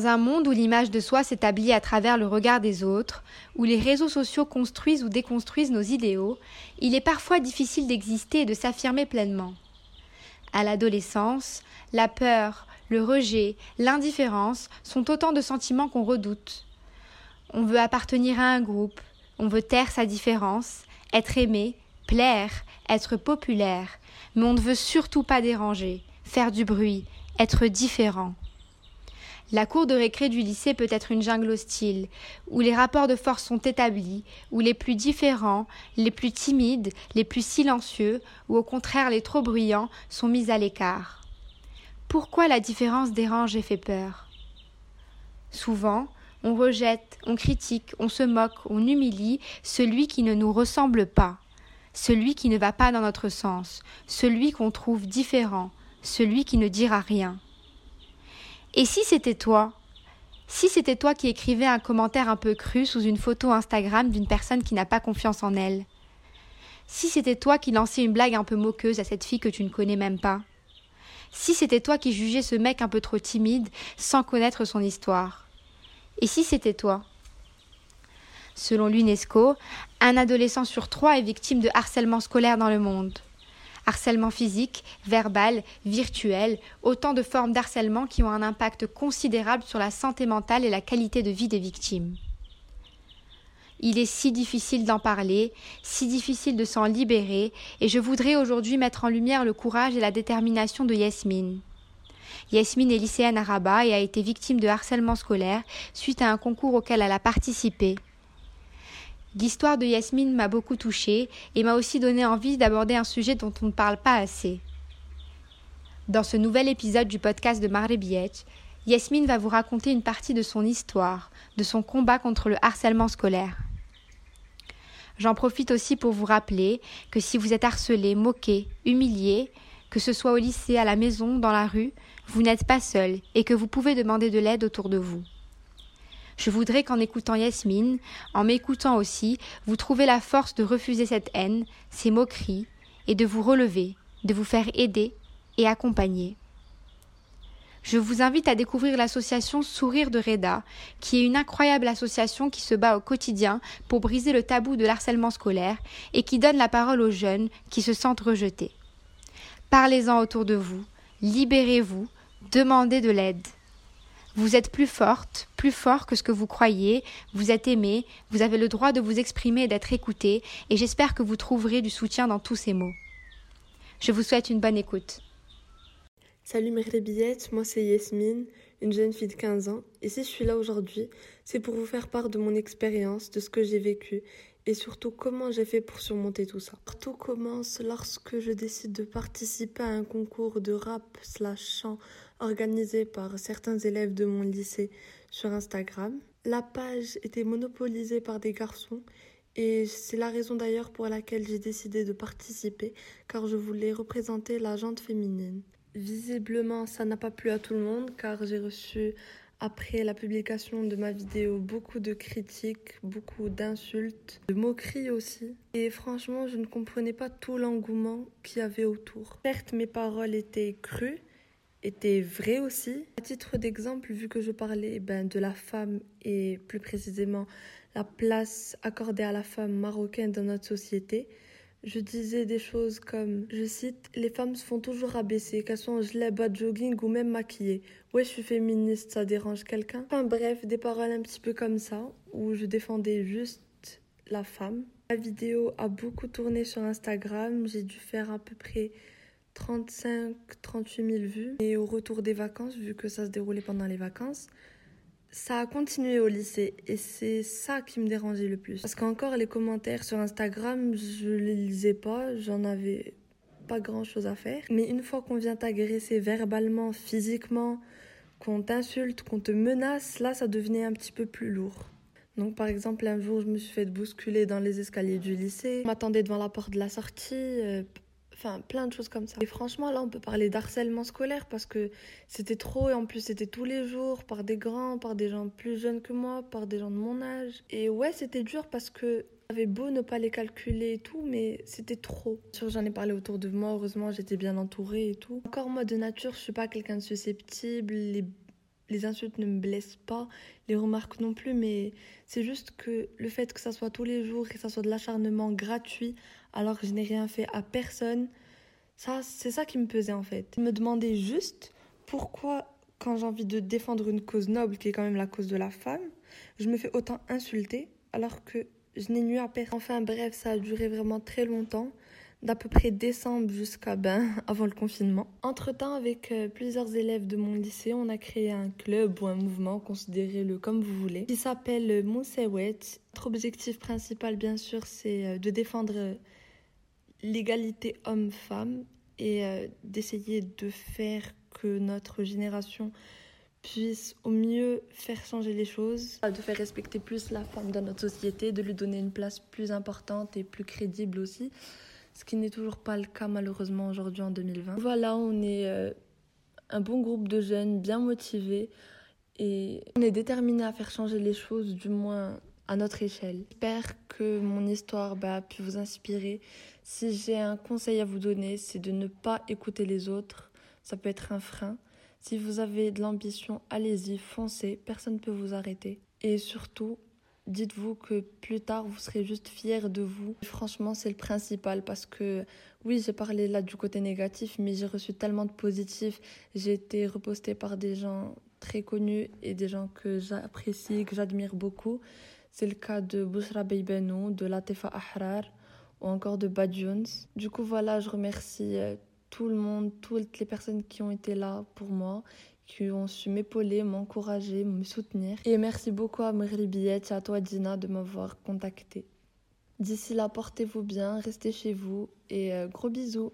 Dans un monde où l'image de soi s'établit à travers le regard des autres, où les réseaux sociaux construisent ou déconstruisent nos idéaux, il est parfois difficile d'exister et de s'affirmer pleinement. À l'adolescence, la peur, le rejet, l'indifférence sont autant de sentiments qu'on redoute. On veut appartenir à un groupe, on veut taire sa différence, être aimé, plaire, être populaire, mais on ne veut surtout pas déranger, faire du bruit, être différent. La cour de récré du lycée peut être une jungle hostile, où les rapports de force sont établis, où les plus différents, les plus timides, les plus silencieux, ou au contraire les trop bruyants, sont mis à l'écart. Pourquoi la différence dérange et fait peur? Souvent, on rejette, on critique, on se moque, on humilie celui qui ne nous ressemble pas, celui qui ne va pas dans notre sens, celui qu'on trouve différent, celui qui ne dira rien. Et si c'était toi Si c'était toi qui écrivais un commentaire un peu cru sous une photo Instagram d'une personne qui n'a pas confiance en elle Si c'était toi qui lançais une blague un peu moqueuse à cette fille que tu ne connais même pas Si c'était toi qui jugeais ce mec un peu trop timide sans connaître son histoire Et si c'était toi Selon l'UNESCO, un adolescent sur trois est victime de harcèlement scolaire dans le monde harcèlement physique, verbal, virtuel, autant de formes d'harcèlement qui ont un impact considérable sur la santé mentale et la qualité de vie des victimes. Il est si difficile d'en parler, si difficile de s'en libérer, et je voudrais aujourd'hui mettre en lumière le courage et la détermination de Yasmine. Yasmine est lycéenne à Rabat et a été victime de harcèlement scolaire suite à un concours auquel elle a participé. L'histoire de Yasmine m'a beaucoup touchée et m'a aussi donné envie d'aborder un sujet dont on ne parle pas assez. Dans ce nouvel épisode du podcast de Marlebiet, Yasmine va vous raconter une partie de son histoire, de son combat contre le harcèlement scolaire. J'en profite aussi pour vous rappeler que si vous êtes harcelé, moqué, humilié, que ce soit au lycée, à la maison, dans la rue, vous n'êtes pas seul et que vous pouvez demander de l'aide autour de vous. Je voudrais qu'en écoutant Yasmine, en m'écoutant aussi, vous trouviez la force de refuser cette haine, ces moqueries, et de vous relever, de vous faire aider et accompagner. Je vous invite à découvrir l'association Sourire de Reda, qui est une incroyable association qui se bat au quotidien pour briser le tabou de l'harcèlement scolaire et qui donne la parole aux jeunes qui se sentent rejetés. Parlez-en autour de vous, libérez-vous, demandez de l'aide. Vous êtes plus forte, plus fort que ce que vous croyez, vous êtes aimé, vous avez le droit de vous exprimer et d'être écouté, et j'espère que vous trouverez du soutien dans tous ces mots. Je vous souhaite une bonne écoute. Salut mes billettes, moi c'est Yasmine, une jeune fille de 15 ans, et si je suis là aujourd'hui, c'est pour vous faire part de mon expérience, de ce que j'ai vécu, et surtout comment j'ai fait pour surmonter tout ça? Tout commence lorsque je décide de participer à un concours de rap slash chant organisé par certains élèves de mon lycée sur Instagram. La page était monopolisée par des garçons et c'est la raison d'ailleurs pour laquelle j'ai décidé de participer car je voulais représenter la jante féminine. Visiblement, ça n'a pas plu à tout le monde car j'ai reçu après la publication de ma vidéo beaucoup de critiques, beaucoup d'insultes, de moqueries aussi. Et franchement, je ne comprenais pas tout l'engouement qu'il y avait autour. Certes, mes paroles étaient crues, était vrai aussi. À titre d'exemple, vu que je parlais ben, de la femme et plus précisément la place accordée à la femme marocaine dans notre société, je disais des choses comme, je cite, les femmes se font toujours abaisser, qu'elles soient en gilet bas jogging ou même maquillées. Ouais, je suis féministe, ça dérange quelqu'un? Enfin bref, des paroles un petit peu comme ça, où je défendais juste la femme. La vidéo a beaucoup tourné sur Instagram, j'ai dû faire à peu près 35, 38 000 vues. Et au retour des vacances, vu que ça se déroulait pendant les vacances, ça a continué au lycée et c'est ça qui me dérangeait le plus. Parce qu'encore les commentaires sur Instagram, je les lisais pas, j'en avais pas grand chose à faire. Mais une fois qu'on vient t'agresser verbalement, physiquement, qu'on t'insulte, qu'on te menace, là ça devenait un petit peu plus lourd. Donc par exemple un jour je me suis fait bousculer dans les escaliers du lycée, m'attendais devant la porte de la sortie, euh, Enfin, plein de choses comme ça. Et franchement, là, on peut parler d'harcèlement scolaire parce que c'était trop et en plus, c'était tous les jours par des grands, par des gens plus jeunes que moi, par des gens de mon âge. Et ouais, c'était dur parce que j'avais beau ne pas les calculer et tout, mais c'était trop. J'en ai parlé autour de moi, heureusement, j'étais bien entourée et tout. Encore moi, de nature, je suis pas quelqu'un de susceptible. Les les insultes ne me blessent pas, les remarques non plus, mais c'est juste que le fait que ça soit tous les jours que ça soit de l'acharnement gratuit, alors que je n'ai rien fait à personne, ça, c'est ça qui me pesait en fait. Je me demandais juste pourquoi, quand j'ai envie de défendre une cause noble, qui est quand même la cause de la femme, je me fais autant insulter, alors que je n'ai nu à personne. Enfin bref, ça a duré vraiment très longtemps d'à peu près décembre jusqu'à ben, avant le confinement. Entre-temps, avec euh, plusieurs élèves de mon lycée, on a créé un club ou un mouvement, considérez-le comme vous voulez, qui s'appelle Moussewet. Notre objectif principal, bien sûr, c'est euh, de défendre euh, l'égalité homme-femme et d'essayer de faire que notre génération puisse au mieux faire changer les choses, de faire respecter plus la femme dans notre société, de lui donner une place plus importante et plus crédible aussi ce qui n'est toujours pas le cas malheureusement aujourd'hui en 2020. Voilà, on est euh, un bon groupe de jeunes bien motivés et on est déterminés à faire changer les choses, du moins à notre échelle. J'espère que mon histoire bah, a pu vous inspirer. Si j'ai un conseil à vous donner, c'est de ne pas écouter les autres. Ça peut être un frein. Si vous avez de l'ambition, allez-y, foncez, personne ne peut vous arrêter. Et surtout, dites-vous que plus tard, vous serez juste fier de vous. Franchement, c'est le principal parce que oui, j'ai parlé là du côté négatif, mais j'ai reçu tellement de positifs. J'ai été repostée par des gens très connus et des gens que j'apprécie, que j'admire beaucoup. C'est le cas de Bouchra Beybenou, de Latifa Ahrar ou encore de Bad Jones. Du coup, voilà, je remercie euh, tout le monde, toutes les personnes qui ont été là pour moi qui ont su m'épauler, m'encourager, me soutenir. Et merci beaucoup à Billet et à toi Dina de m'avoir contacté. D'ici là, portez-vous bien, restez chez vous et euh, gros bisous.